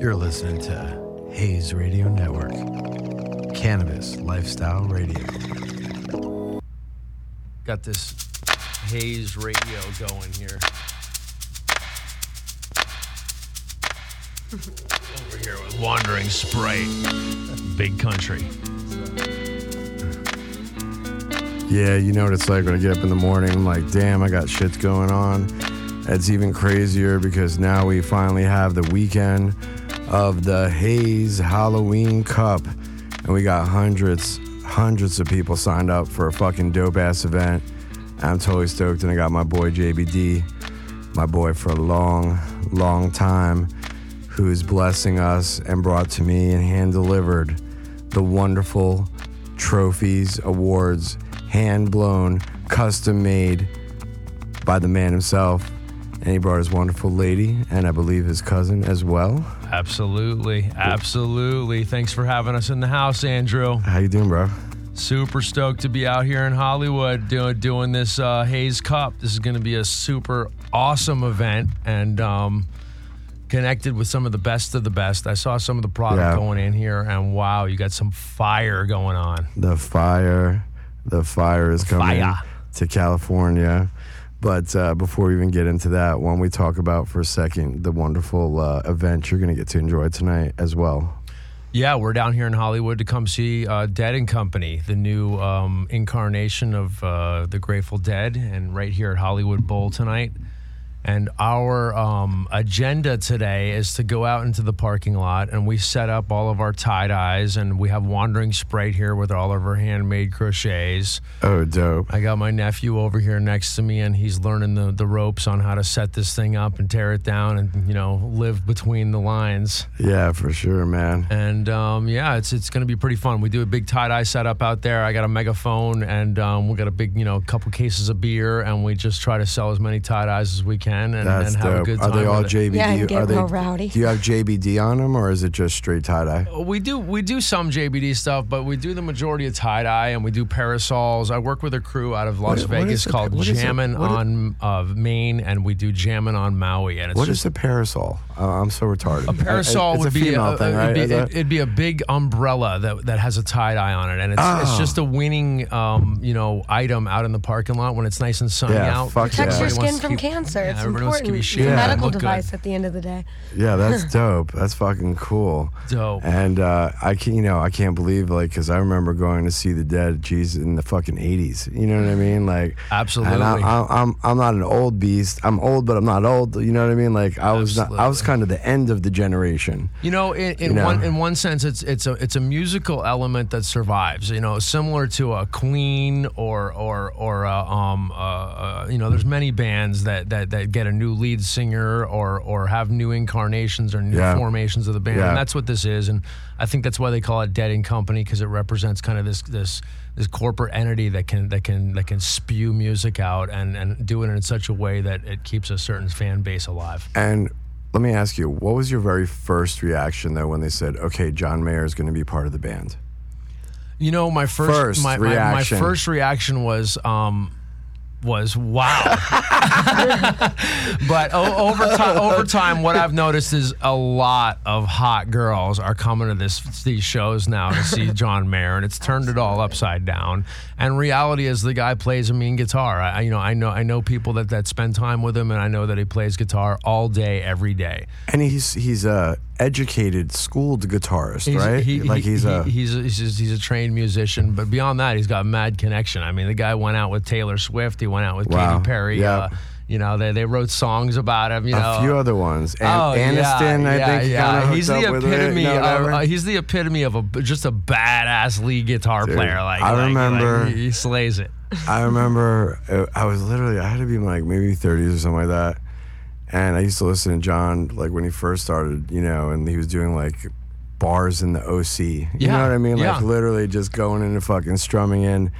You're listening to Hayes Radio Network, Cannabis Lifestyle Radio. Got this Hayes radio going here. Over here with Wandering Sprite. Big country. Yeah, you know what it's like when I get up in the morning. I'm like, damn, I got shit going on. It's even crazier because now we finally have the weekend of the Hayes Halloween Cup. And we got hundreds, hundreds of people signed up for a fucking dope ass event. I'm totally stoked. And I got my boy JBD, my boy for a long, long time, who is blessing us and brought to me and hand delivered the wonderful trophies, awards, hand blown, custom made by the man himself. And he brought his wonderful lady and I believe his cousin as well. Absolutely. Absolutely. Thanks for having us in the house, Andrew. How you doing, bro? Super stoked to be out here in Hollywood doing doing this uh, Hayes Cup. This is going to be a super awesome event and um, connected with some of the best of the best. I saw some of the product Yeah. going in here, and wow, you got some fire going on. The fire, the fire is coming Fire. to California. But uh, before we even get into that, why don't we talk about for a second the wonderful uh, event you're going to get to enjoy tonight as well? Yeah, we're down here in Hollywood to come see uh, Dead and Company, the new um, incarnation of uh, the Grateful Dead, and right here at Hollywood Bowl tonight. And our um, agenda today is to go out into the parking lot and we set up all of our tie dyes and we have Wandering Sprite here with all of our handmade crochets. Oh, dope. I got my nephew over here next to me, and he's learning the, the ropes on how to set this thing up and tear it down, and you know live between the lines. Yeah, for sure, man. And um, yeah, it's it's going to be pretty fun. We do a big tie dye setup out there. I got a megaphone, and um, we got a big you know couple cases of beer, and we just try to sell as many tie dyes as we can, and, and have dope. a good Are they all. JBD? Yeah, and get Are they, real rowdy. Do you have JBD on them or is it just straight tie dye? We do we do some JBD stuff, but we do the majority of tie dye, and we do parasols. I work with a crew out of Las What- what Vegas is a- called what is Jammin' what is- on uh, Maine, and we do Jammin' on Maui, and it's What just is a parasol? Uh, I'm so retarded. A parasol it's would a be female a, thing, it'd? Be, Is it, would be a big umbrella that that has a tie dye on it, and it's it's Oh. just a winning um, you know item out in the parking lot when it's nice and sunny Yeah, out. fuck Protects yeah. your skin from cancer. yeah, it's everybody wants to keep important. you It's a medical look good. device at the end of the day. Yeah, that's dope. That's fucking cool. Dope. And uh, I can, you know, I can't believe like because I remember going to see the Dead, geez, in the fucking '80s. You know what I mean? Like, Absolutely. And I, I, I'm I'm not an old beast. I'm old, but I'm not old. You know what I mean? Like I was not, I was kind of the end of the generation. You know, in, in You know? one in one sense, it's it's a it's a musical element that survives. You know, similar to a Queen or or or a, um uh, uh, you know, there's many bands that, that that get a new lead singer or or have new incarnations or new Yeah. formations of the band, Yeah. and that's what this is. And I think that's why they call it Dead and Company because it represents kind of this this this corporate entity that can that can that can spew music out and and do it in such a way that it keeps a certain fan base alive. And let me ask you, what was your very first reaction though when they said, "Okay, John Mayer is going to be part of the band"? You know, my first, First my, my, my reaction. first reaction was um was wow. but o- over time, over time, what I've noticed is a lot of hot girls are coming to this these shows now to see John Mayer, and it's turned it all upside down. And reality is, the guy plays a mean guitar. I, I- you know, I know, I know people that that spend time with him, and I know that he plays guitar all day, every day. And he's he's a educated, schooled guitarist, He's, right? He, like he- he's a he's a, he's a he's a trained musician, but beyond that, he's got mad connection. I mean, the guy went out with Taylor Swift. He went out with Wow. Katy Perry. Yeah. Uh, you know, they, they wrote songs about him. You know, a few other ones. An- Oh, Aniston, yeah, I yeah, think, yeah. He's the up with it. epitome. No, of, uh, he's the epitome of a just a badass lead guitar Dude, player. Like I like- remember- like, he, he slays it. I remember uh, I was literally I had to be like maybe 30s or something like that, and I used to listen to John like when he first started, you know, and he was doing like bars in the OC. You Yeah, know what I mean? Like yeah. literally just going into fucking strumming in.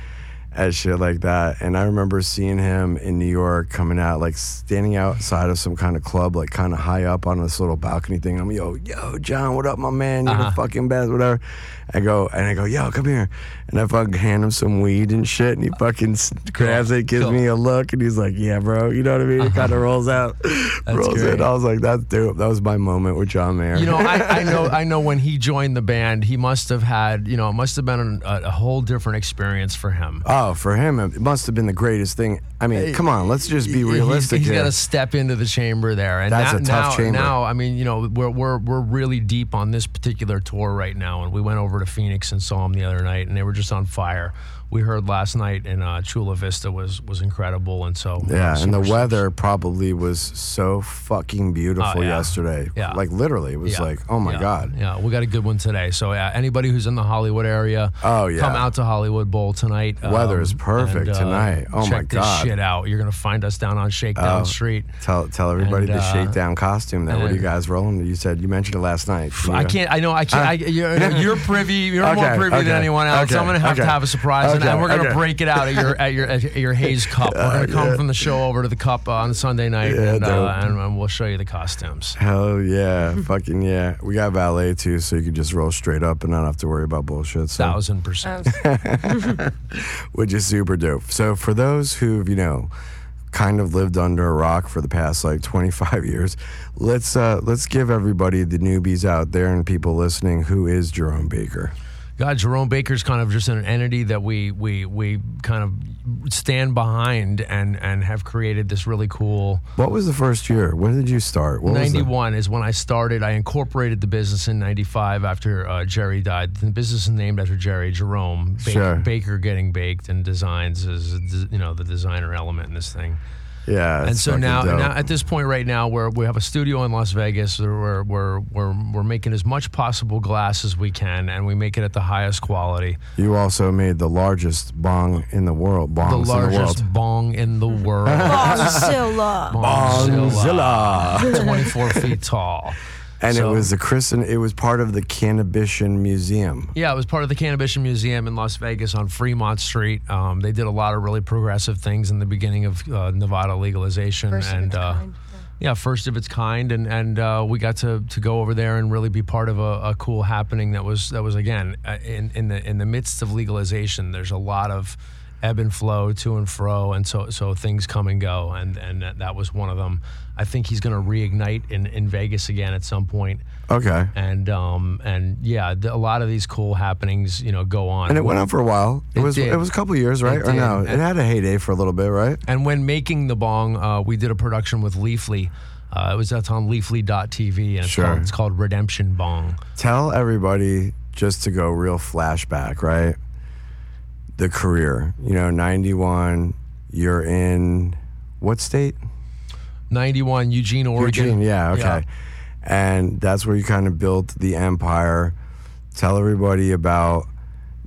at shit like that. And I remember seeing him in New York coming out, like standing outside of some kind of club, like kind of high up on this little balcony thing. I'm yo, yo, John, what up, my man? You're Uh-huh. the fucking best, whatever. I go and I go, yo, come here, and I fucking hand him some weed and shit, and he fucking grabs it, gives Cool. Me a look, and he's like, yeah, bro, you know what I mean? He kind of uh-huh. rolls out, rolls great. in. I was like, that's dope. That was my moment with John Mayer. You know, I, I know, I know. When he joined the band, he must have had, you know, it must have been a, a whole different experience for him. Oh, for him, it must have been the greatest thing. I mean, come on, let's just be realistic He's, he's got to step into the chamber there, and That's now, a tough now, chamber. Now, I mean, you know, we're we're we're really deep on this particular tour right now, and we went over to Phoenix and saw him the other night, and they were just on fire. We heard last night in uh, Chula Vista was was incredible, and so Yeah, so and the weather probably was so fucking beautiful yeah. yesterday. Yeah. Like literally, it was Yeah. like, oh my Yeah. god. Yeah, we got a good one today. So yeah, anybody who's in the Hollywood area, Oh, yeah. come out to Hollywood Bowl tonight. um, Weather is perfect and, uh, tonight. Oh, my check God. this shit out. You're gonna find us down on Shakedown Oh. Street. Tell tell everybody And, the uh, shakedown costume. Then what are you guys rolling? You said you mentioned it last night. I can't. I know. I can't. I, you're, you're privy. You're more privy okay, than anyone else. okay, I'm gonna have to have a surprise, and, Okay, and we're gonna okay. break it out at your at your at your Hayes Cup. We're gonna come from the show over to the Cup uh, on Sunday night, Yeah, and, uh, and, and we'll show you the costumes. Hell yeah, fucking yeah. We got valet too, so you can just roll straight up and not have to worry about bullshit. So Thousand percent. which is super dope. So for those who've you know kind of lived under a rock for the past like 25 years, let's uh, let's give everybody the newbies out there and people listening who is Jerome Baker. God, Jerome Baker's kind of just an entity that we we we kind of stand behind and and have created this really cool. What was the first year? When did you start? What 91 is when I started. I incorporated the business in 95 after uh, Jerry died. The business is named after Jerry, Jerome. Baker, Sure. Baker getting baked and designs is you know the designer element in this thing. Yeah, and so now, dope. now at this point right now, where we have a studio in Las Vegas, we're, we're we're we're making as much possible glass as we can, and we make it at the highest quality. you also made the largest bong in the world. Bongs The in the largest world. bong in the world. Bongzilla. Bongzilla. 24 feet tall. And So- it was the Christian. It was part of the Cannabition Museum. Yeah, it was part of the Cannabis Museum in Las Vegas on Fremont Street. Um, they did a lot of really progressive things in the beginning of uh, Nevada legalization, First of and its uh, kind. yeah, first of its kind, and and uh, we got to, to go over there and really be part of a, a cool happening that was that was again uh, in in the in the midst of legalization. There's a lot of ebb and flow to and fro, and so so things come and go, and and that, that was one of them. I think he's going to reignite in, in Vegas again at some point Okay. and um and yeah, a lot of these cool happenings, you know, go on. And it went on for a while. It, It was did. it was a couple years, right? It or did. no? It had a heyday for a little bit, right? And when making the bong, uh, we did a production with Leafly. Uh, it was that's on Leafly.tv, and it's, Sure. called, it's called Redemption Bong. Tell everybody just to go real flashback, right? The career, you know, ninety one. You're in what state? 91, Eugene, Oregon. Eugene, yeah, okay. Yeah. And that's where you kind of built the empire. Tell everybody about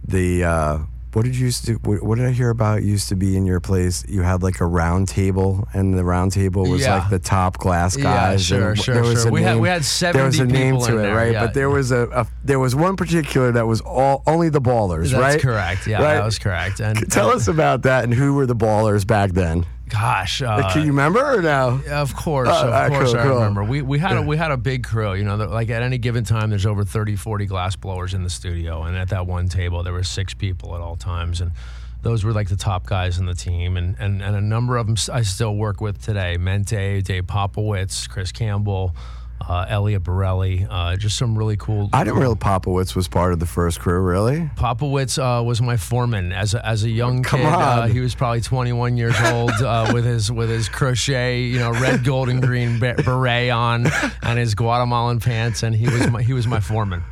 the uh, what did you used to what, did I hear about used to be in your place? You had like a round table, and the round table was Yeah. like the top glass Yeah, guys. sure, and sure, there was sure. a We had- we had seventy. There was a name to it, there, right? yeah. But there was a, a there was one particular that was all only the ballers, right? That's right? correct. Yeah, Right? that was correct. And Tell us about that and who were the ballers back then. Gosh, uh, Can you remember or no? Of course, Oh, of course, cool, I cool. remember. We we had a, we had a big crew. You know, like at any given time, there's over 30, 40 glass blowers in the studio, and at that one table, there were six people at all times, and those were like the top guys in the team, and and, and a number of them I still work with today. Mente, Dave Popowitz, Chris Campbell, uh, Elliot Borelli, uh, just some really cool. I didn't realize Popowitz was part of the first crew, really. Popowitz uh, was my foreman as a, as a young Come kid. Uh, he was probably 21 years old uh, with his with his crochet, you know, red, gold, and green beret on, and his Guatemalan pants, and he was my, he was my foreman.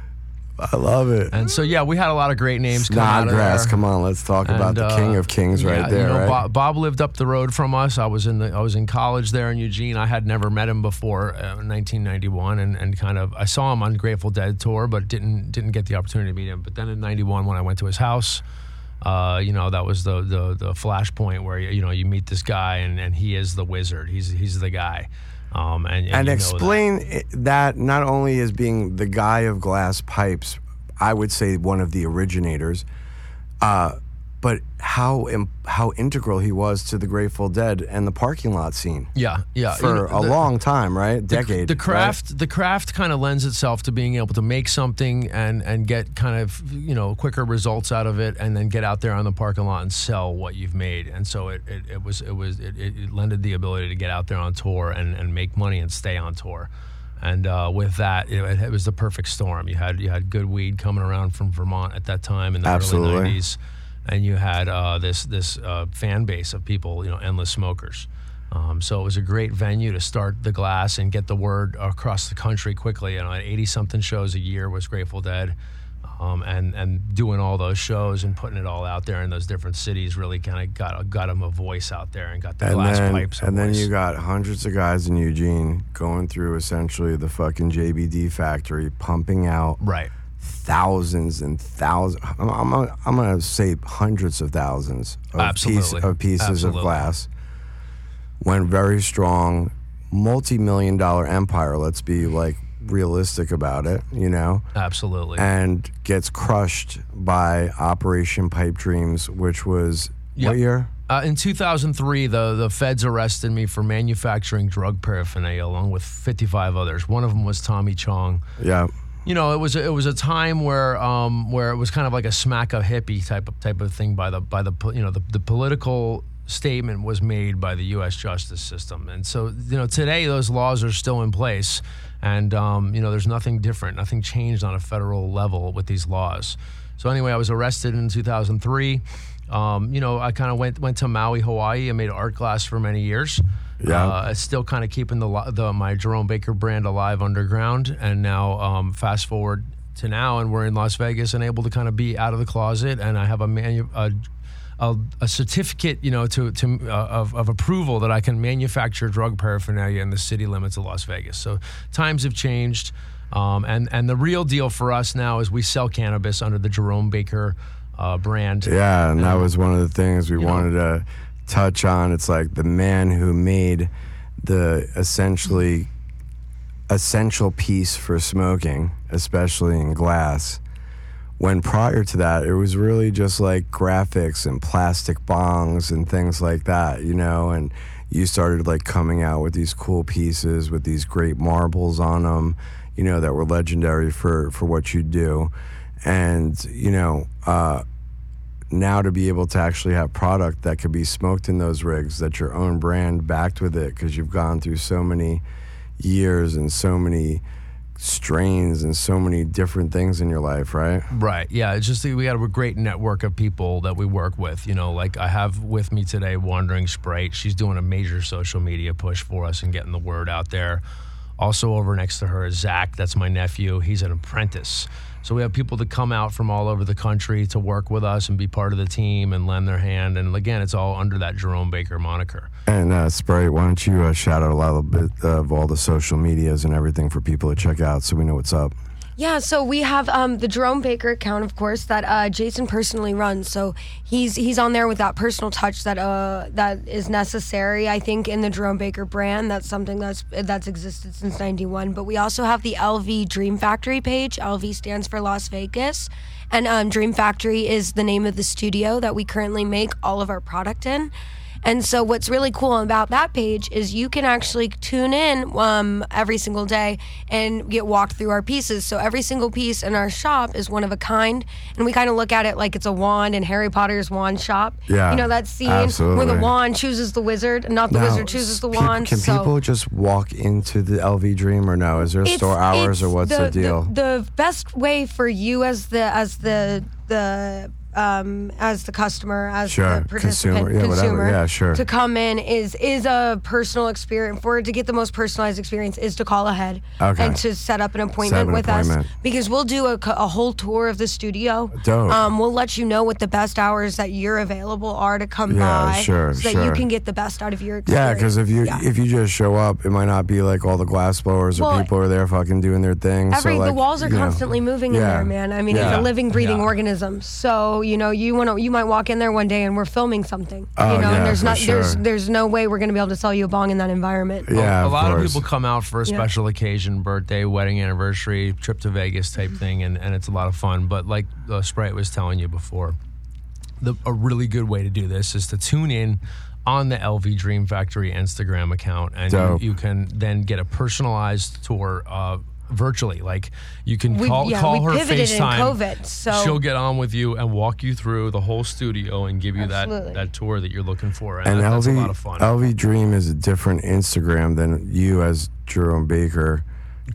I love it. And so yeah, we had a lot of great names come Snodgrass, there. come on, let's talk about And, the uh, king of kings yeah, right there, You know, right? Bob, Bob lived up the road from us. I was in the I was in college there in Eugene. I had never met him before uh, in 1991, and, and kind of I saw him on Grateful Dead tour, but didn't didn't get the opportunity to meet him. But then in '91, when I went to his house. Uh, you know that was the, the the flashpoint where you know you meet this guy and, and he is the wizard. He's he's the guy. Um, and and, and know that. explain that not only as being the guy of glass pipes, I would say one of the originators. Uh, but how how integral he was to the Grateful Dead and the parking lot scene Yeah, yeah. for You know, a the- long time, right? Decade. The right? craft, the craft kind of lends itself to being able to make something and and get kind of you know quicker results out of it, and then get out there on the parking lot and sell what you've made. And so it, it, it was it was it, it it lended the ability to get out there on tour and, and make money and stay on tour. And uh, with that, it, it was the perfect storm. You had you had good weed coming around from Vermont at that time in the Absolutely. early '90s, and you had uh, this this uh, fan base of people, you know, endless smokers. Um, so it was a great venue to start the glass and get the word across the country quickly. You know, 80 something shows a year was Grateful Dead. Um, and, and doing all those shows and putting it all out there in those different cities really kind of got got them a voice out there and got the And glass then, pipes. and then voice. you got hundreds of guys in Eugene going through essentially the fucking JBD factory, pumping out right, thousands and thousands. I'm, I'm, gonna- I'm going to say hundreds of thousands of, piece, of pieces Absolutely. of glass. Went very strong, multi million dollar empire. Let's be like realistic about it, you know? absolutely. And gets crushed by Operation Pipe Dreams, which was Yep. what year? Uh, in 2003, the, the feds arrested me for manufacturing drug paraphernalia along with 55 others. One of them was Tommy Chong. Yeah. You know, it was it was a time where um, where it was kind of like a smack a hippie type of type of thing by the by the you know the, the political statement was made by the U.S. justice system, and so you know today those laws are still in place, and um, you know there's nothing different, nothing changed on a federal level with these laws. So anyway, I was arrested in 2003. Um, you know, I kind of went went to Maui, Hawaii, and made art glass for many years. Yeah. Uh, still kind of keeping the, the my Jerome Baker brand alive underground, and now um, fast forward to now, and we're in Las Vegas and able to kind of be out of the closet, and I have a manu- a, a, a certificate, you know, to to uh, of, of approval that I can manufacture drug paraphernalia in the city limits of Las Vegas. So times have changed, um, and and the real deal for us now is we sell cannabis under the Jerome Baker uh, brand. Yeah, and that was one of the things we you know. wanted to touch on. It's like the man who made the essentially essential piece for smoking, especially in glass. When prior to that, it was really just like graphics and plastic bongs and things like that, you know, and you started like coming out with these cool pieces with these great marbles on them, you know, that were legendary for for what you do. And, you know, uh now to be able to actually have product that could be smoked in those rigs that your own brand backed with it because you've gone through so many years and so many strains and so many different things in your life right Right. Yeah. It's just we got a great network of people that we work with. You know, like I have with me today Wandering Sprite. She's doing a major social media push for us and getting the word out there. Also, over next to her is Zach. That's my nephew. He's an apprentice. So we have people that come out from all over the country to work with us and be part of the team and lend their hand. And again, it's all under that Jerome Baker moniker. and uh sprite why don't you uh, shout out a little bit of all the social medias and everything for people to check out so we know what's up Yeah, so we have um, the Jerome Baker account, of course, that uh, Jason personally runs. So he's he's on there with that personal touch that uh, that is necessary, I think, in the Jerome Baker brand. That's something that's that's existed since '91. But we also have the LV Dream Factory page. LV stands for Las Vegas, and um, Dream Factory is the name of the studio that we currently make all of our product in. And so, what's really cool about that page is you can actually tune in um, every single day and get walked through our pieces. So, every single piece in our shop is one of a kind. And we kind of look at it like it's a wand in Harry Potter's wand shop. Yeah, You know, that scene where the wand chooses the wizard, not the Now, wizard chooses the pe- wand. can so people just walk into the lv dream or no is there it's- store hours or what's the, deal The, the best way for you as the as the the um, as the customer, as Sure, the participant, consumer, yeah, whatever, yeah, sure. to come in is is a personal experience. For it to get the most personalized experience, is to call ahead Okay. and to set up an appointment an with us because we'll do a, a whole tour of the studio. Dope. Um, we'll let you know what the best hours that you're available are to come Yeah, by, sure, so that you can get the best out of your experience. Yeah, because if you Yeah. if you just show up, it might not be like all the glass blowers or Well, people are there fucking doing their thing. Every so like, the walls are you know, constantly moving in there, man. I mean, it's a living, breathing organism. So you know, you want to, you might walk in there one day and we're filming something. Oh, you know, yeah, and there's for not, there's, sure. there's no way we're going to be able to sell you a bong in that environment. Yeah, a of lot of people come out for a Yeah. special occasion, birthday, wedding anniversary, trip to Vegas type thing, and, and it's a lot of fun. But like uh, Sprite was telling you before, the, a really good way to do this is to tune in on the LV Dream Factory Instagram account, and you, you can then get a personalized tour uh, virtually. Like you can We- call yeah, call we her pivoted in FaceTime. COVID, so- she'll get on with you and walk you through the whole studio and give you Absolutely. that that tour that you're looking for, and, And that, that's a LV lot of fun. LV Dream is a different Instagram than you as Jerome Baker.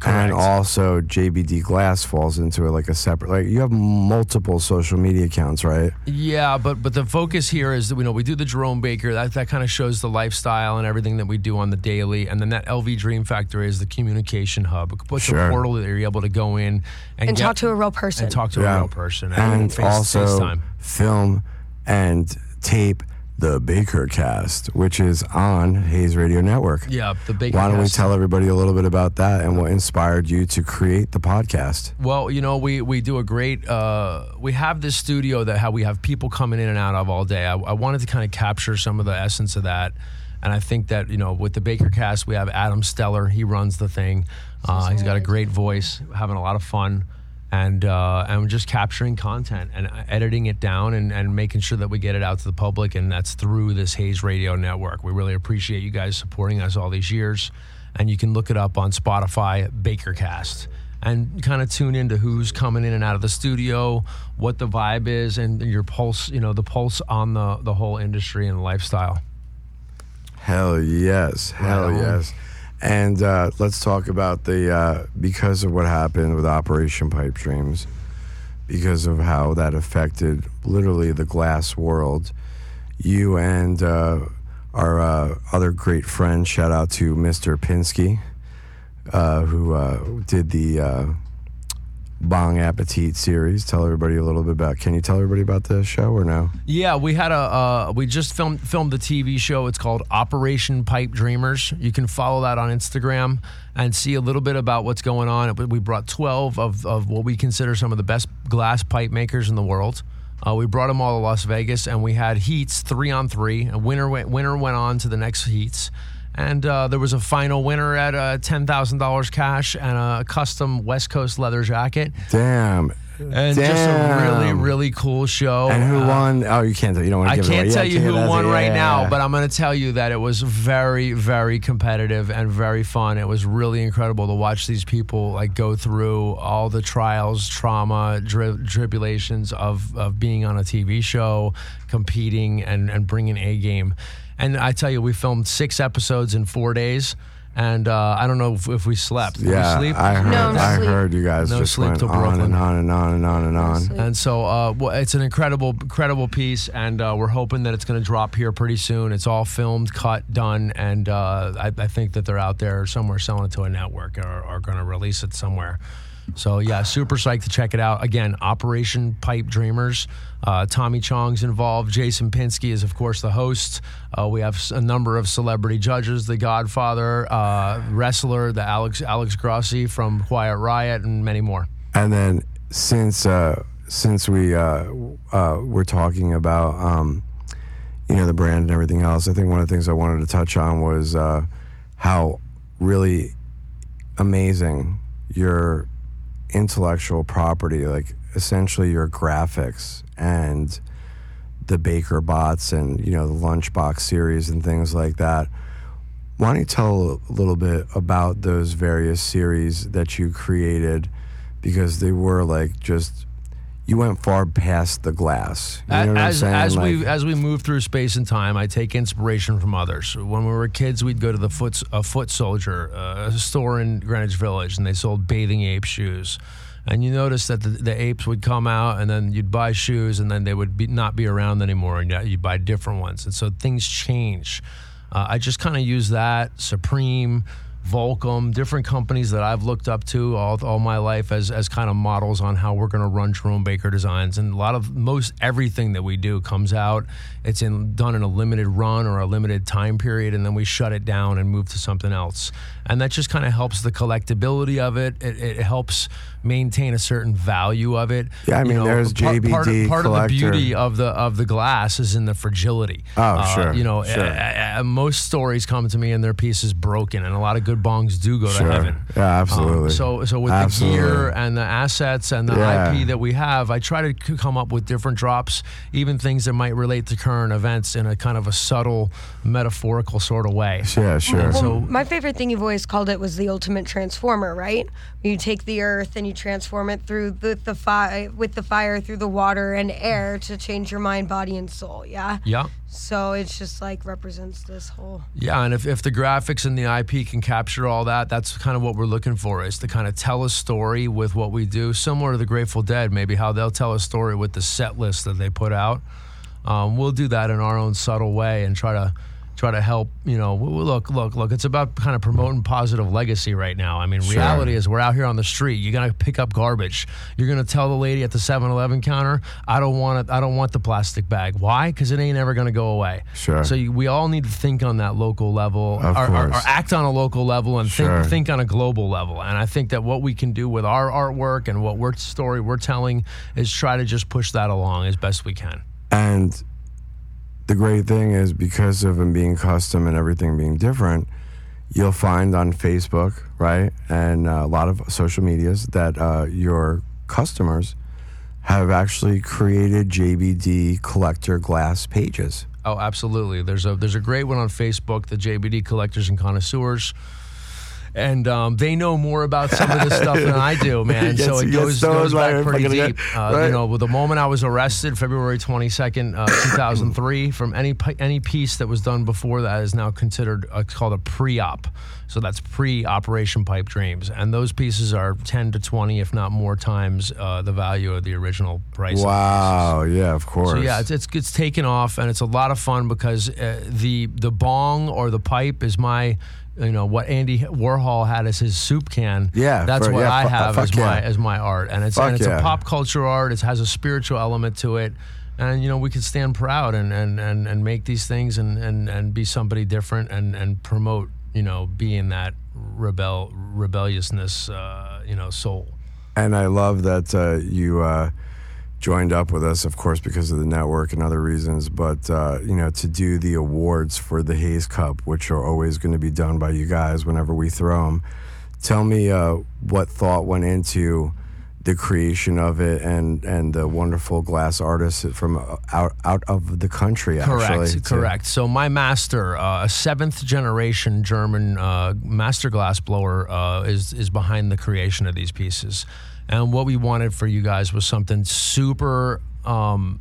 Correct. And also JBD Glass falls into it like a separate like you have multiple social media accounts, right? Yeah, but but the focus here is that we know we do the Jerome Baker. That that kind of shows the lifestyle and everything that we do on the daily, and then that LV Dream Factory is the communication hub. It's Sure. a portal that you're able to go in and, and get- talk to a real person. and talk to a real person and face, also FaceTime. film and tape the Baker Cast, which is on Hayes Radio Network. Yeah, the Baker. Why don't we tell everybody a little bit about that and what inspired you to create the podcast? Well, you know, we, we do a great. Uh, we have this studio that how we have people coming in and out of all day. I, I wanted to kind of capture some of the essence of that, and I think that you know, with the Baker Cast, we have Adam Steller. He runs the thing. Uh, he's got a great voice, having a lot of fun, and uh, and just capturing content and editing it down and, and making sure that we get it out to the public, and that's through this Hayes Radio Network. We really appreciate you guys supporting us all these years, and you can look it up on Spotify, Bakercast and kind of tune into who's coming in and out of the studio, what the vibe is, and your pulse, you know, the pulse on the, the whole industry and lifestyle. Hell yes, hell Right yes. And uh, let's talk about the uh, because of what happened with Operation Pipe Dreams, because of how that affected literally the glass world. You and uh, our uh, other great friend, shout out to Mr. Pinsky, uh, who uh, did the Bong Appetit series. Tell everybody a little bit about. Can you tell everybody about the show or no? Yeah, we had a uh, we just filmed filmed the TV show. It's called Operation Pipe Dreamers. You can follow that on Instagram and see a little bit about what's going on. We brought twelve of, of what we consider some of the best glass pipe makers in the world. Uh, we brought them all to Las Vegas, and we had heats three on three. A winner went winner went on to the next heats, and uh, there was a final winner at uh, ten thousand dollars cash and a custom West Coast leather jacket, Damn. and just a really really cool show. And who Uh, won? Oh, you can't. You don't want to I give it away. can't Yeah, tell you who won right Yeah. now, but I'm going to tell you that it was very, very competitive and very fun. It was really incredible to watch these people like go through all the trials, trauma, tri- tribulations of of being on a TV show, competing, and and bringing a game. And I tell you, we filmed six episodes in four days. And uh, I don't know if, if we slept. Did Yeah, we sleep? I heard. No I sleep. heard you guys No just sleep went till on and on and on and on and on. sleep. And so, uh, well, it's an incredible, incredible piece, and uh, we're hoping that it's going to drop here pretty soon. It's all filmed, cut, done, and uh, I, I think that they're out there somewhere selling it to a network or, or going to release it somewhere. So yeah, super psyched to check it out. Again, Operation Pipe Dreamers. Uh, Tommy Chong's involved. Jason Pinsky is of course the host. Uh, we have a number of celebrity judges: The Godfather, uh, wrestler, the Alex Alex Grossi from Quiet Riot, and many more. And then since uh, since we uh, uh, were talking about um, you know the brand and everything else, I think one of the things I wanted to touch on was how really amazing your intellectual property, like essentially your graphics and the Baker bots and you know the Lunchbox series and things like that. Why don't you tell a little bit about those various series that you created? Because they were like just you went far past the glass. You know as as we as we move through space and time, I take inspiration from others. When we were kids, we'd go to the foot a foot soldier uh, store in Greenwich Village, and they sold bathing ape shoes. And you notice that the, the apes would come out, and then you'd buy shoes, and then they would be, not be around anymore, and you'd buy different ones. And so things change. Uh, I just kind of use that Supreme, Volcom, different companies that I've looked up to all, all my life as, as kind of models on how we're going to run Jerome Baker Designs. And a lot of most everything that we do comes out. It's in done in a limited run or a limited time period, and then we shut it down and move to something else. And that just kind of helps the collectability of it. It, it helps maintain a certain value of it. Yeah, I mean, there's part, part, JBD part of the beauty of the of the glass is in the fragility. Oh, Uh, sure, You know, sure. uh, uh, most stories come to me and their piece is broken, and a lot of good good bongs do go Sure. to heaven. Yeah, absolutely. Um, so, so with Absolutely. the gear and the assets and the Yeah. IP that we have, I try to c- come up with different drops, even things that might relate to current events in a kind of a subtle, metaphorical sort of way. Yeah, sure. Well, So- my favorite thing you've always called it was the ultimate transformer, right? You take the earth and you transform it through the, the fire with the fire through the water and air to change your mind, body, and soul. Yeah. Yeah. So it's just like represents this whole. Yeah, and if, if the graphics and the IP can capture all that, that's kind of what we're looking for is to kind of tell a story with what we do, similar to the Grateful Dead, maybe how they'll tell a story with the set list that they put out. Um, we'll do that in our own subtle way and try to try to help. You know, look, look, look. It's about kind of promoting positive legacy right now. I mean, reality is we're out here on the street. You're gonna pick up garbage. You're gonna tell the lady at the 7-Eleven counter, "I don't want it. I don't want the plastic bag." Why? Because it ain't ever gonna go away. Sure. So you, we all need to think on that local level, Of or, or- or act on a local level, and Sure. think think on a global level. And I think that what we can do with our artwork and what we're story we're telling is try to just push that along as best we can. And the great thing is because of them being custom and everything being different, you'll find on Facebook, right, and a lot of social medias that uh, your customers have actually created JBD collector glass pages. Oh, absolutely. There's a there's a great one on Facebook, the JBD Collectors and Connoisseurs. And um, they know more about some of this stuff than I do, man. So it goes, so goes back pretty deep. Uh, right. You know, with the moment I was arrested, February 22nd, uh, 2003, from any any piece that was done before that is now considered uh, it's called a pre-op. So that's pre-operation pipe dreams, and those pieces are 10 to 20, if not more times, uh, the value of the original price. of. Wow, yeah, of course. So yeah, it's, it's it's taken off and it's a lot of fun because uh, the the bong or the pipe is my you know what Andy Warhol had as his soup can. Yeah, that's for- what yeah, I have fuck as my as my art, and it's Fuck and it's yeah. a pop culture art. It has a spiritual element to it. And you know we can stand proud and, and, and, and make these things and, and, and be somebody different and, and promote you know being that rebel rebelliousness uh, you know soul. And I love that uh, you uh, joined up with us, of course, because of the network and other reasons. But uh, you know, to do the awards for the Hayes Cup, which are always going to be done by you guys whenever we throw them. Tell me uh, what thought went into the creation of it, and and the wonderful glass artists from uh, out out of the country. Correct, actually, to- correct. So my master, uh, a seventh generation German uh, master glass blower, uh, is is behind the creation of these pieces. And what we wanted for you guys was something super um,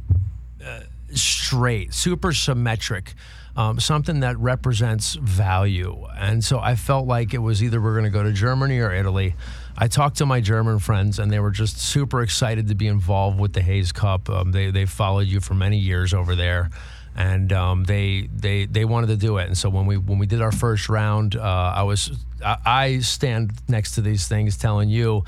uh, straight, super symmetric. Um, something that represents value. And so I felt like it was either we're going to go to Germany or Italy. I talked to my German friends, and they were just super excited to be involved with the Hayes Cup. Um, they they followed you for many years over there, and um, they they they wanted to do it. And so when we when we did our first round, uh, I was I, I stand next to these things, telling you.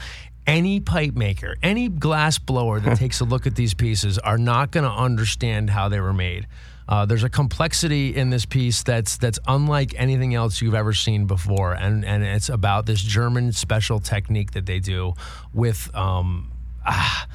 Any pipe maker, any glass blower that takes a look at these pieces are not going to understand how they were made. Uh, there's a complexity in this piece that's that's unlike anything else you've ever seen before, and and it's about this German special technique that they do with um, ah,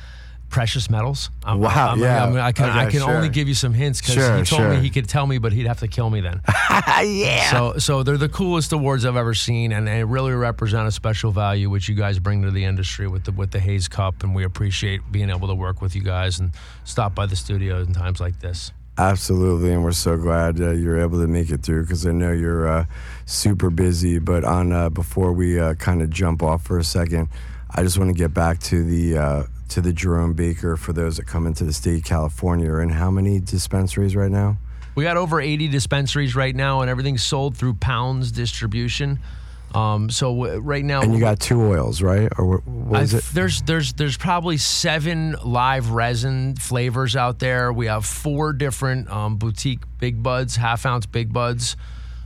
precious metals. I'm- Wow, I'm- yeah. I'm- I can I Okay, can only give you some hints because Sure, he told sure. me he could tell me, but he'd have to kill me then. yeah. So, so they're the coolest awards I've ever seen, and they really represent a special value which you guys bring to the industry with the with the Hayes Cup, and we appreciate being able to work with you guys and stop by the studio in times like this. Absolutely, and we're so glad uh, you're able to make it through because I know you're uh, super busy. But on uh, before we uh, kind of jump off for a second, I just want to get back to the uh, to the Jerome Baker for those that come into the state of California. And how many dispensaries right now? We got over 80 dispensaries right now, and everything's sold through pounds distribution. Um, so uh, right now, And you got two oils, right? Or what, what is it? There's there's there's probably seven live resin flavors out there. We have four different um, boutique big buds, half ounce big buds,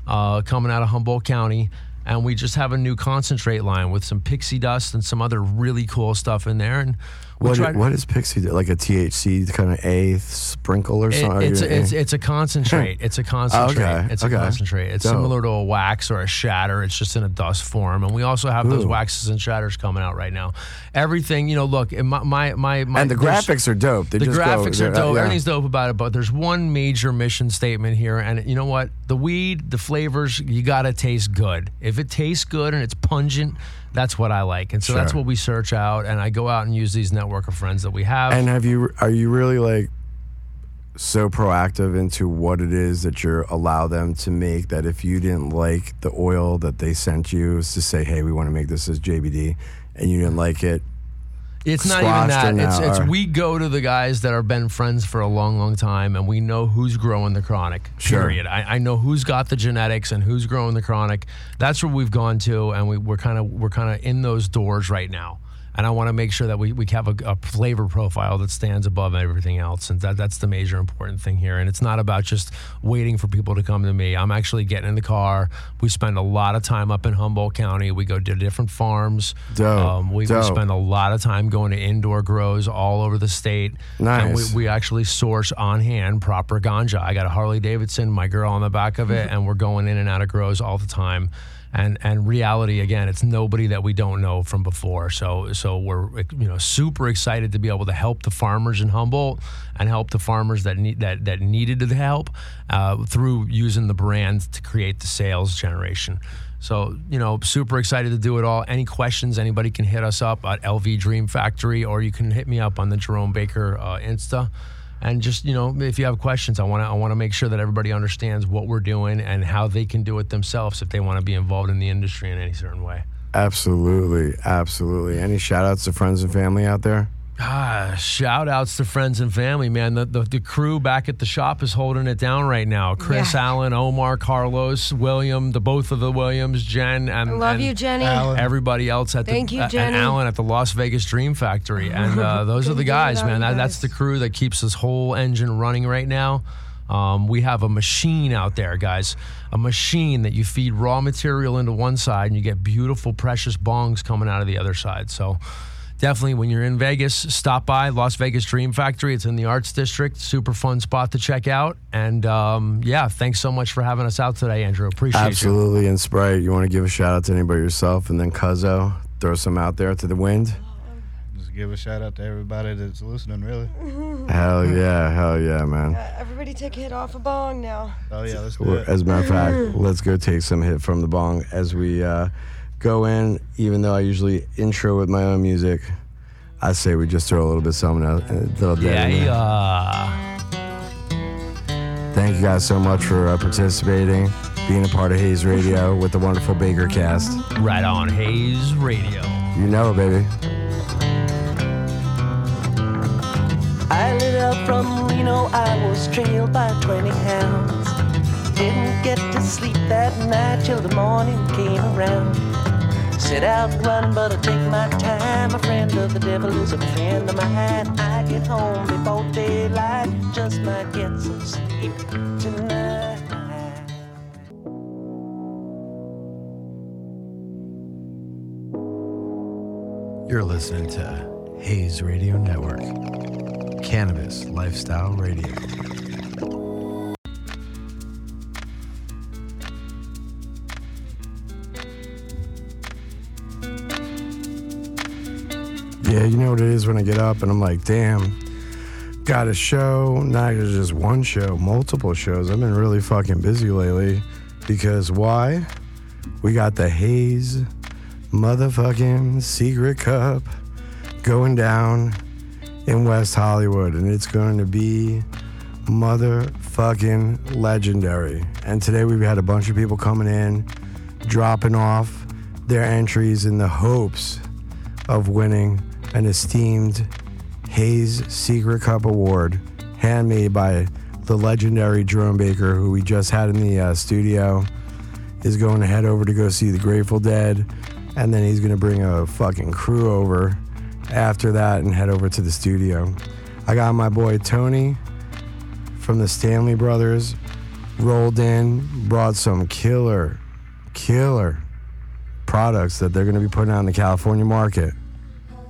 uh, coming out of Humboldt County, and we just have a new concentrate line with some pixie dust and some other really cool stuff in there. And What, to- what does Pixie do? Like a THC kind of A sprinkle or It- something? it's, Are you- it's it's a concentrate. It's a concentrate. Okay, It's okay. a concentrate. It's Dope. similar to a wax or a shatter. It's just in a dust form. And we also have those waxes and shatters coming out right now. Everything, you know, look, my my my, my and the graphics are dope. They the just go- graphics are uh, dope. yeah. Everything's dope about it, but there's one major mission statement here, and you know what? The weed, the flavors, you gotta taste good. If it tastes good and it's pungent, that's what I like, and so that's what we search out. And I go out and use these network of friends that we have. And have you are you really like so proactive into what it is that you allow them to make that if you didn't like the oil that they sent you is to say, hey, we want to make this as JBD, and you didn't like it, It's not even that. It's, it's or- we go to the guys that have been friends for a long, long time, and we know who's growing the chronic. Sure. Period. I, I know who's got the genetics and who's growing the chronic. That's where we've gone to, and we, we're kind of we're kind of in those doors right now. And I want to make sure that we, we have a, a flavor profile that stands above everything else, and that, that's the major important thing here. And it's not about just waiting for people to come to me. I'm actually getting in the car. We spend a lot of time up in Humboldt County. We go to different farms. Dope. Um, we, we spend a lot of time going to indoor grows all over the state. And Nice. we, we actually source on hand proper ganja. I got a Harley Davidson, my girl on the back of it, and we're going in and out of grows all the time. And and reality again, it's nobody that we don't know from before. So so we're you know super excited to be able to help the farmers in Humboldt and help the farmers that need that that needed the help uh, through using the brand to create the sales generation. So, you know, super excited to do it all. Any questions, anybody can hit us up at LV Dream Factory or you can hit me up on the Jerome Baker uh, Insta. And just, you know, if you have questions, I want to I want to make sure that everybody understands what we're doing and how they can do it themselves if they want to be involved in the industry in any certain way. absolutely, absolutely. Any shout outs to friends and family out there? Ah, shout outs to friends and family, man. The, the the crew back at the shop is holding it down right now. Chris Yeah. Allen, Omar, Carlos, William, the both of the Williams, Jen, and I love and you, Jenny. Alan. everybody else at Thank the you, and Jenny. Alan at the Las Vegas Dream Factory, and uh, those are the guys, man. That, that's the crew that keeps this whole engine running right now. Um, we have a machine out there, guys. A machine that you feed raw material into one side, and you get beautiful, precious bongs coming out of the other side. So. Definitely, when you're in Vegas, stop by Las Vegas Dream Factory. It's in the Arts District. Super fun spot to check out. And um, yeah, thanks so much for having us out today, Andrew. Appreciate you. Absolutely. And Sprite, you want to give a shout out to anybody yourself, and then Cuzzo, throw some out there to the wind. Just give a shout out to everybody that's listening, really. Hell yeah, hell yeah, man. Uh, everybody take a hit off a bong now. Oh, yeah, let's do it. As a matter of fact, let's go take some hit from the bong as we uh, go in. Even though I usually intro with my own music, I say we just throw a little bit something out. A little dead Yeah, there. yeah. Thank you guys so much for uh, participating, being a part of Hayes Radio with the wonderful Baker Cast. Right on Hayes Radio. You know it, baby. I lit up from Reno, I was trailed by 20 hounds. Didn't get to sleep that night till the morning came around. Set out run, but I take my time. A friend of the devil is a friend of mine. I get home before daylight, just might get some sleep tonight. You're listening to Hayes Radio Network, Cannabis Lifestyle Radio. Yeah, you know what it is when I get up and I'm like, damn, got a show. Not just one show, multiple shows. I've been really fucking busy lately because why? We got the Haze motherfucking secret cup going down in West Hollywood and it's going to be motherfucking legendary. And today we've had a bunch of people coming in, dropping off their entries in the hopes of winning an esteemed Hayes Secret Cup Award, handmade by the legendary Jerome Baker, who we just had in the uh, studio, is going to head over to go see the Grateful Dead, and then he's going to bring a fucking crew over after that and head over to the studio. I got my boy Tony from the Stanley Brothers rolled in, brought some killer, killer products that they're going to be putting out in the California market.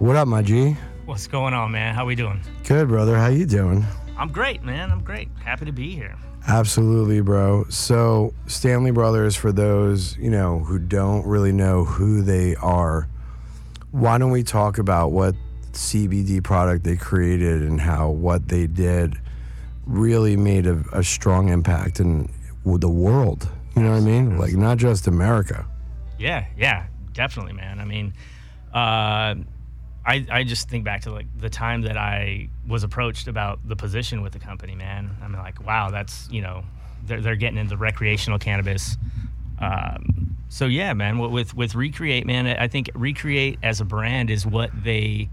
What up, my G? What's going on, man? How we doing? Good, brother. How you doing? I'm great, man. I'm great. Happy to be here. Absolutely, bro. So, Stanley Brothers, for those, you know, who don't really know who they are, why don't we talk about what CBD product they created and how what they did really made a, a strong impact in the world? You know what I mean? Like, not just America. Yeah, yeah, definitely, man. I mean, uh, I, I just think back to like the time that I was approached about the position with the company, man. I'm like, wow, that's you know, they're, they're getting into recreational cannabis. Um, so yeah, man, with with Recreate, man, I think Recreate as a brand is what they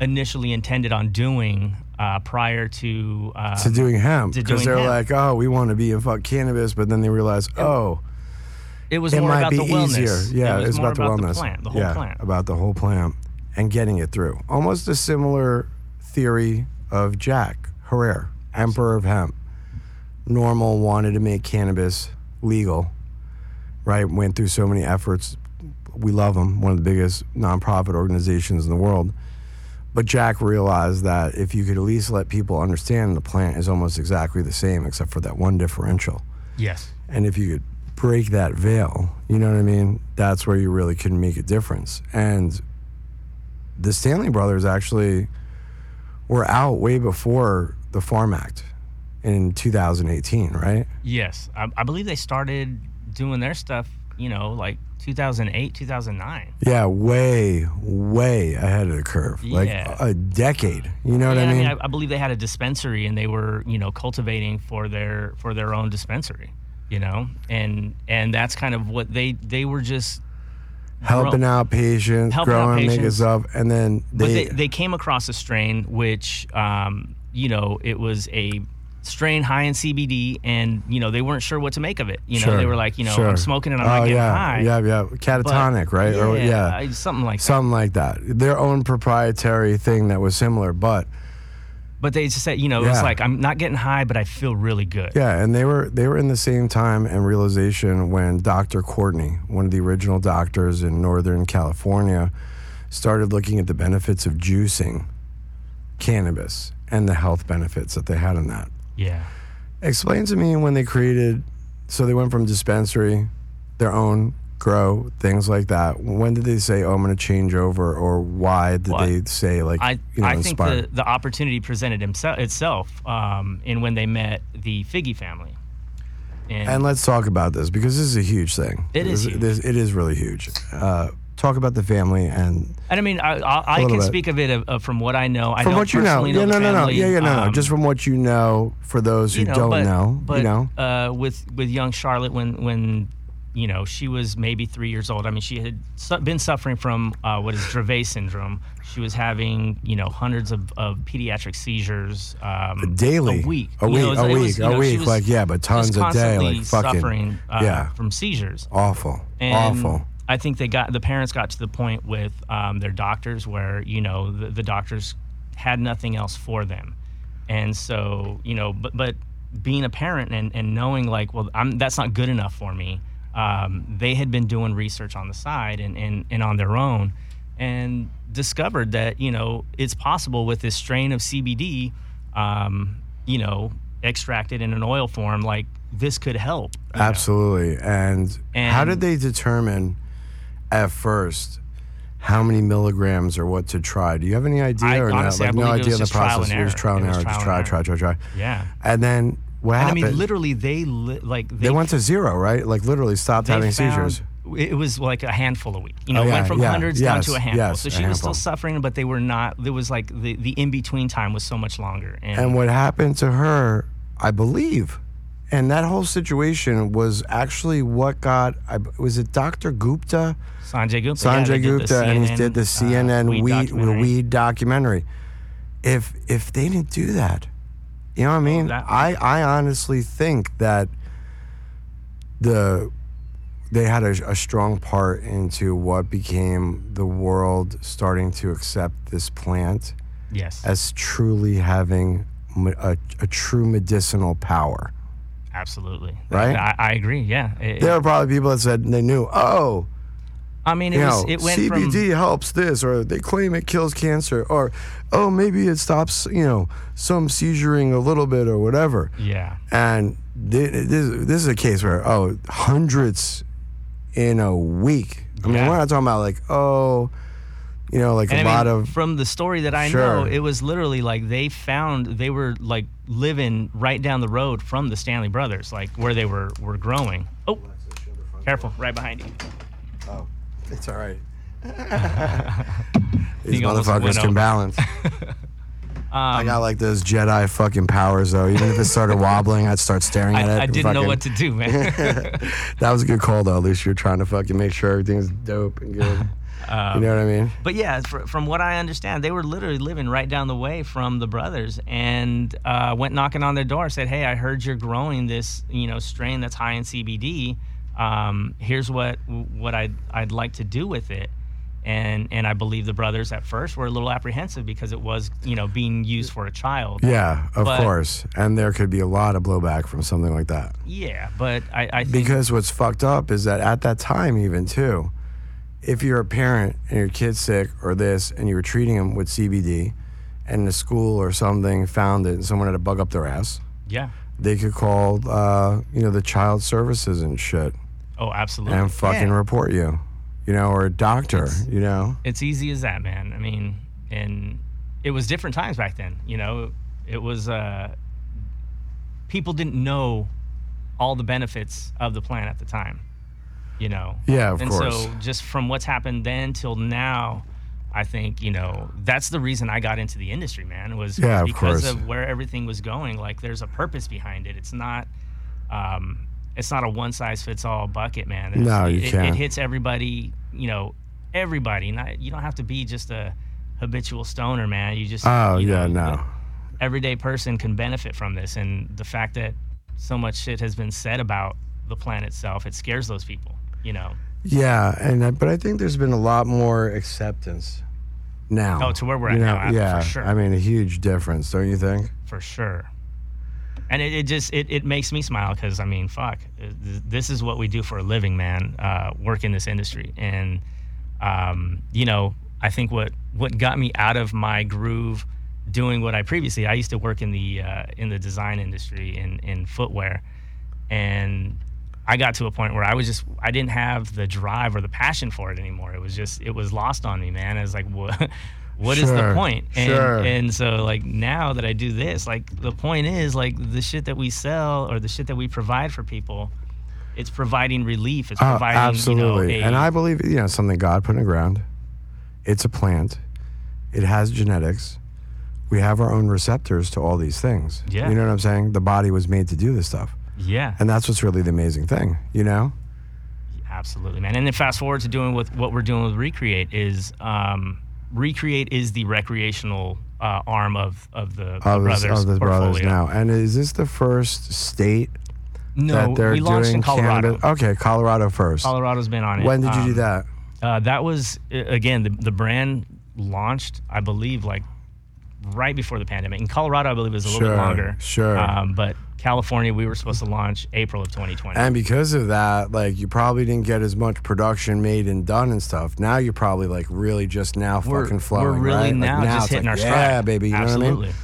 initially intended on doing uh, prior to uh, to doing hemp because they're hemp. like, oh, we want to be in fuck cannabis, but then they realize, oh, it was it more might about be the wellness. easier. Yeah, it was it's more about the wellness. the plant, the whole yeah, plant. about the whole plant and getting it through. Almost a similar theory of Jack Herer, Emperor of Hemp. NORML wanted to make cannabis legal, right? Went through so many efforts. We love him, one of the biggest nonprofit organizations in the world. But Jack realized that if you could at least let people understand the plant is almost exactly the same, except for that one differential. Yes. And if you could break that veil, you know what I mean? That's where you really can make a difference. And the Stanley brothers actually were out way before the Farm Act in 2018, right? Yes, I, I believe they started doing their stuff. You know, like 2008, 2009. Yeah, way, way ahead of the curve. Like a decade. You know what yeah, I mean? I, I believe they had a dispensary and they were, you know, cultivating for their for their own dispensary. You know, and and that's kind of what they they were just. Helping out patients, Helping out growing, making patients. stuff, and then But they, they, they came across a strain which, um, you know, it was a strain high in CBD, and you know they weren't sure what to make of it. You know, Sure, they were like, you know, sure. I'm smoking and I'm oh, not getting yeah, high. Yeah, yeah, but- catatonic, right? Yeah, or, yeah. Something like that. something like that. Their own proprietary thing that was similar, but But they just said, you know, Yeah. like I'm not getting high, but I feel really good. yeah, and they were they were in the same time and realization when Dr. Courtney, one of the original doctors in Northern California, started looking at the benefits of juicing cannabis and the health benefits that they had in that. Yeah. Explain to me when they created so they went from dispensary, their own grow, things like that. When did they say, "Oh, I'm going to change over," or why did Well, they say like I, you know I think the, the opportunity presented himself, itself um, in when they met the Figi family. And, And let's talk about this because this is a huge thing. It is This- huge. this- it is really huge. Uh, talk about the family and and I mean, I, I, I can bit. speak of it uh, from what I know. I from don't what you know. Yeah, no, no, no. Yeah, yeah, no, no. um, Just from what you know. For those who you know, don't but, know, but, you know, uh, with with young Charlotte, when when you know she was maybe three years old. I mean, she had su- been suffering from uh, what is Dravet syndrome. She was having you know hundreds of, of pediatric seizures um, daily, a week, a You week, know, was- a week, was, a know, week. was Like yeah, but tons a day, like fucking suffering uh, yeah, from seizures. awful, And awful. I think they got the parents got to the point with um, their doctors where you know the, the doctors had nothing else for them, and so you know, but but being a parent and, and knowing like, well, I'm that's not good enough for me. Um, they had been doing research on the side and, and, and on their own, and discovered that you know it's possible with this strain of CBD, um, you know, extracted in an oil form, like this could help. Absolutely. And, how did they determine at first how many milligrams or what to try? Do you have any idea I- or honestly, not? Like no idea of the trial process. and It was error. trial and It was error. Just try, and try, try, try. Yeah. And then what And I mean, literally, they li- like they, they went to zero, right? Like literally stopped having seizures. It was like a handful a week. You Oh, know, yeah, went from yeah, hundreds down to a handful. yes, so she was still suffering, but they were not. There was like the the in between time was so much longer. And, And what happened to her, I believe, and that whole situation was actually what got. I, was it Dr. Gupta? Sanjay Gupta, Sanjay the Gupta, and he did the CNN, CNN uh, weed weed, documentary. weed documentary. If if they didn't do that, you know what I oh, mean? that- I I honestly think that the they had a, a strong part into what became the world starting to accept this plant Yes, as truly having a, a true medicinal power. absolutely. Right? I, I agree. Yeah. It- There were probably people that said they knew, oh, I mean, it you was know, it went CBD from helps this, or they claim it kills cancer, or oh, maybe it stops, you know, some seizuring a little bit or whatever. yeah. And thi- this, this is a case where oh, hundreds in a week. I mean, Yeah. we're not talking about like oh, you know, like And a I lot mean, of from the story that I Sure. know, it was literally like they found they were like living right down the road from the Stanley Brothers, like where they were were growing. Oh, careful, right behind you. Oh. It's all right. These He almost went motherfuckers can balance. I got like those Jedi fucking powers though. Even if it started wobbling, I'd start staring at it. I, I and didn't know fucking- what to do, man. That was a good call though. At least you're trying to fucking make sure everything's dope and good. Um, you know what I mean? But yeah, fr- from what I understand, they were literally living right down the way from the brothers, and uh, went knocking on their door. Said, "Hey, I heard you're growing this, you know, strain that's high in CBD. Um, here's what what I'd I'd like to do with it." And and I believe the brothers at first were a little apprehensive because it was, you know, being used for a child. Yeah, of But- course. And there could be a lot of blowback from something like that. Yeah, but I, I think Because what's fucked up is that at that time, even too, if you're a parent and your kid's sick or this, and you were treating them with CBD, and the school or something found it, and someone had a bug up their ass, yeah. they could call, uh, you know, the child services and shit, Oh, absolutely. and fucking Yeah. report you, you know, or a doctor, you know. it's easy as that, man. I mean, and it was different times back then. You know, it was uh, people didn't know all the benefits of the plan at the time. You know. Yeah, of and course. so just from what's happened then till now. I think you know that's the reason I got into the industry, man. Was Yeah, of because course. of where everything was going. Like, there's a purpose behind it. It's not, um, it's not a one size fits all bucket, man. There's- No, you it, can't. It hits everybody. You know, everybody. Not you don't have to be just a habitual stoner, man. You just Oh, you yeah, know, no. everyday person can benefit from this, and the fact that so much shit has been said about the plan itself, it scares those people. You know. Yeah, and I- but I think there's been a lot more acceptance now. Oh, to where we're You at know, now, Yeah, for sure. I mean a huge difference, don't you think? for sure. And it, it just it, it makes me smile because I mean, fuck, this is what we do for a living, man. Uh, work in this industry, and um, you know, I think what what got me out of my groove doing what I previously I used to work in the uh, in the design industry in in footwear, and I got to a point where I was just I didn't have the drive or the passion for it anymore. It was just it was lost on me, man. I was like, what what is the point? And sure. and so like now that I do this, like the point is like the shit that we sell or the shit that we provide for people, it's providing relief. It's Oh, providing absolutely. You know, a, and I believe you know something God put in the ground. It's a plant. It has genetics. We have our own receptors to all these things. Yeah. You know what I'm saying? The body was made to do this stuff. yeah, And that's what's really the amazing thing, you know? absolutely, man. And then fast forward to doing with what we're doing with Recreate is um, Recreate is the recreational uh, arm of of the, the Of, this- brothers of the portfolio. brothers now. And is this the first state No, that they're we launched doing in Colorado. cannabis? Okay, Colorado first. Colorado's been on it. When did you do Um, that? Uh, that was again the, the brand launched, I believe, like right before the pandemic. In Colorado, I believe it was a little Sure, bit longer. sure. Um, but California, we were supposed to launch April of 2020. And because of that, like you probably didn't get as much production made and done and stuff. Now you're probably like really just now we're, fucking flowing. we're really right? Like, now, just hitting like, our stride. Yeah, baby. You Absolutely. know what I mean?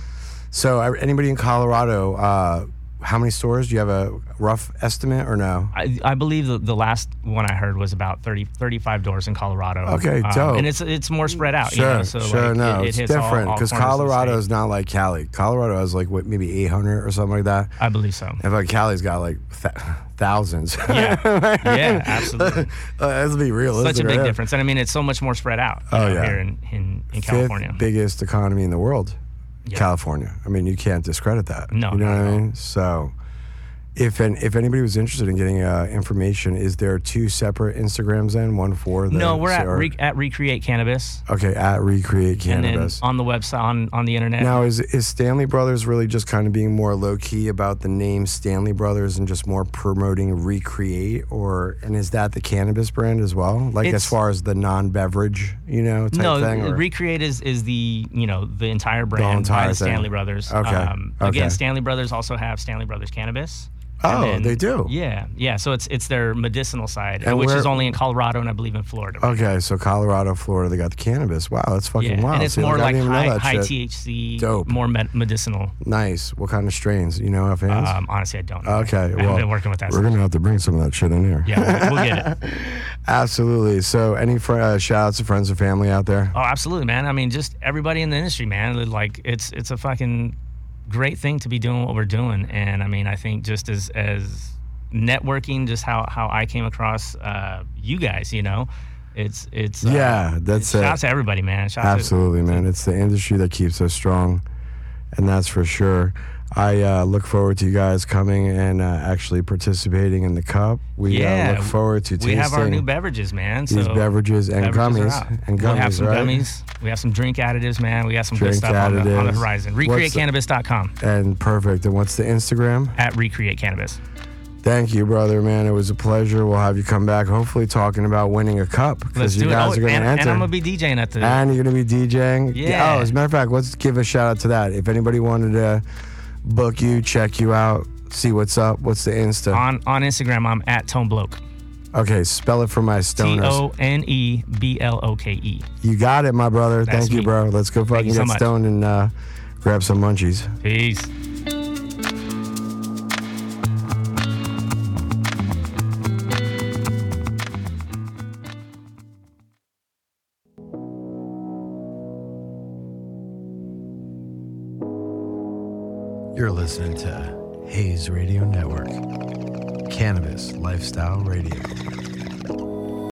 So uh, anybody in Colorado, uh, how many stores? Do you have a rough estimate or no? I, I believe the, the last one I heard was about 30, 35 doors in Colorado. Okay, Um, dope. and it's it's more spread out. Sure, you know, so sure. like, no, it, it it's different because corners of the Colorado is not like Cali. Colorado has like what maybe 800 or something like that. I believe so. If like Cali's got like th- thousands. Yeah, yeah, absolutely. Uh, let's be real. Such a big right? difference, and I mean it's so much more spread out. Oh, know, yeah. here in in, in Fifth California. biggest economy in the world, Yeah. California. I mean, you can't discredit that. No, you know not what at I mean. So, if an, if anybody was interested in getting uh, information, is there two separate Instagrams then? One for the no, we're at re, at Recreate Cannabis, okay at Recreate and then Cannabis. on the website on on the internet. Now, is is Stanley Brothers really just kind of being more low key about the name Stanley Brothers and just more promoting Recreate, or and is that the cannabis brand as well? Like as far as the non beverage, you know, type no, thing. or- Recreate is, is the you know the entire brand entire by the. Stanley Brothers. Okay, Um, okay. Again, Stanley Brothers also have Stanley Brothers Cannabis. Oh, then- they do? Yeah, yeah. So it's it's their medicinal side, And which where- is only in Colorado and I believe in Florida. right Okay, so Colorado, Florida, they got the cannabis. Wow, that's fucking Yeah, wild. and it's See, more like didn't even know high, high. THC, Dope. more med- medicinal. Nice. What kind of strains? You know, offhand? Um, honestly, I don't. know. okay, I haven't well, been working with that. We're gonna have to bring some of that shit in here. yeah, we'll, we'll get it. Absolutely. So, any fr- uh, shout outs to friends and family out there? Oh, absolutely, man. I mean, just everybody in the industry, man. Like, it's it's a fucking great thing to be doing what we're doing, and I mean, I think just as as networking, just how how I came across uh, you guys, you know, it's it's uh, Yeah, that's shout it. out to everybody, man. Shout out to- Absolutely, man. It's the industry that keeps us strong, and that's for sure. I uh, look forward to you guys coming and uh, actually participating in the cup. We yeah, uh, look forward to tasting. we have our new beverages, man. these so beverages and beverages gummies and we'll have some right? gummies. We have some drink additives, man. We got some Drink good stuff on the, on the horizon. RecreateCannabis.com And perfect. And what's the Instagram? at Recreate Cannabis. Thank you, brother, man. It was a pleasure. We'll have you come back, hopefully talking about winning a cup because you guys Oh, are going to enter. and I'm gonna be DJing at the. And you're going to be DJing. Yeah. Oh, as a matter of fact, let's give a shout out to that. If anybody wanted to book you, check you out, see what's up, what's the Insta? on on Instagram, I'm at Tone Bloke. Okay, spell it for my T stoners. O N E B L O K E. You got it, my brother. That's Thank you, bro. Let's go fucking so get much. stoned and uh, grab some munchies. Peace.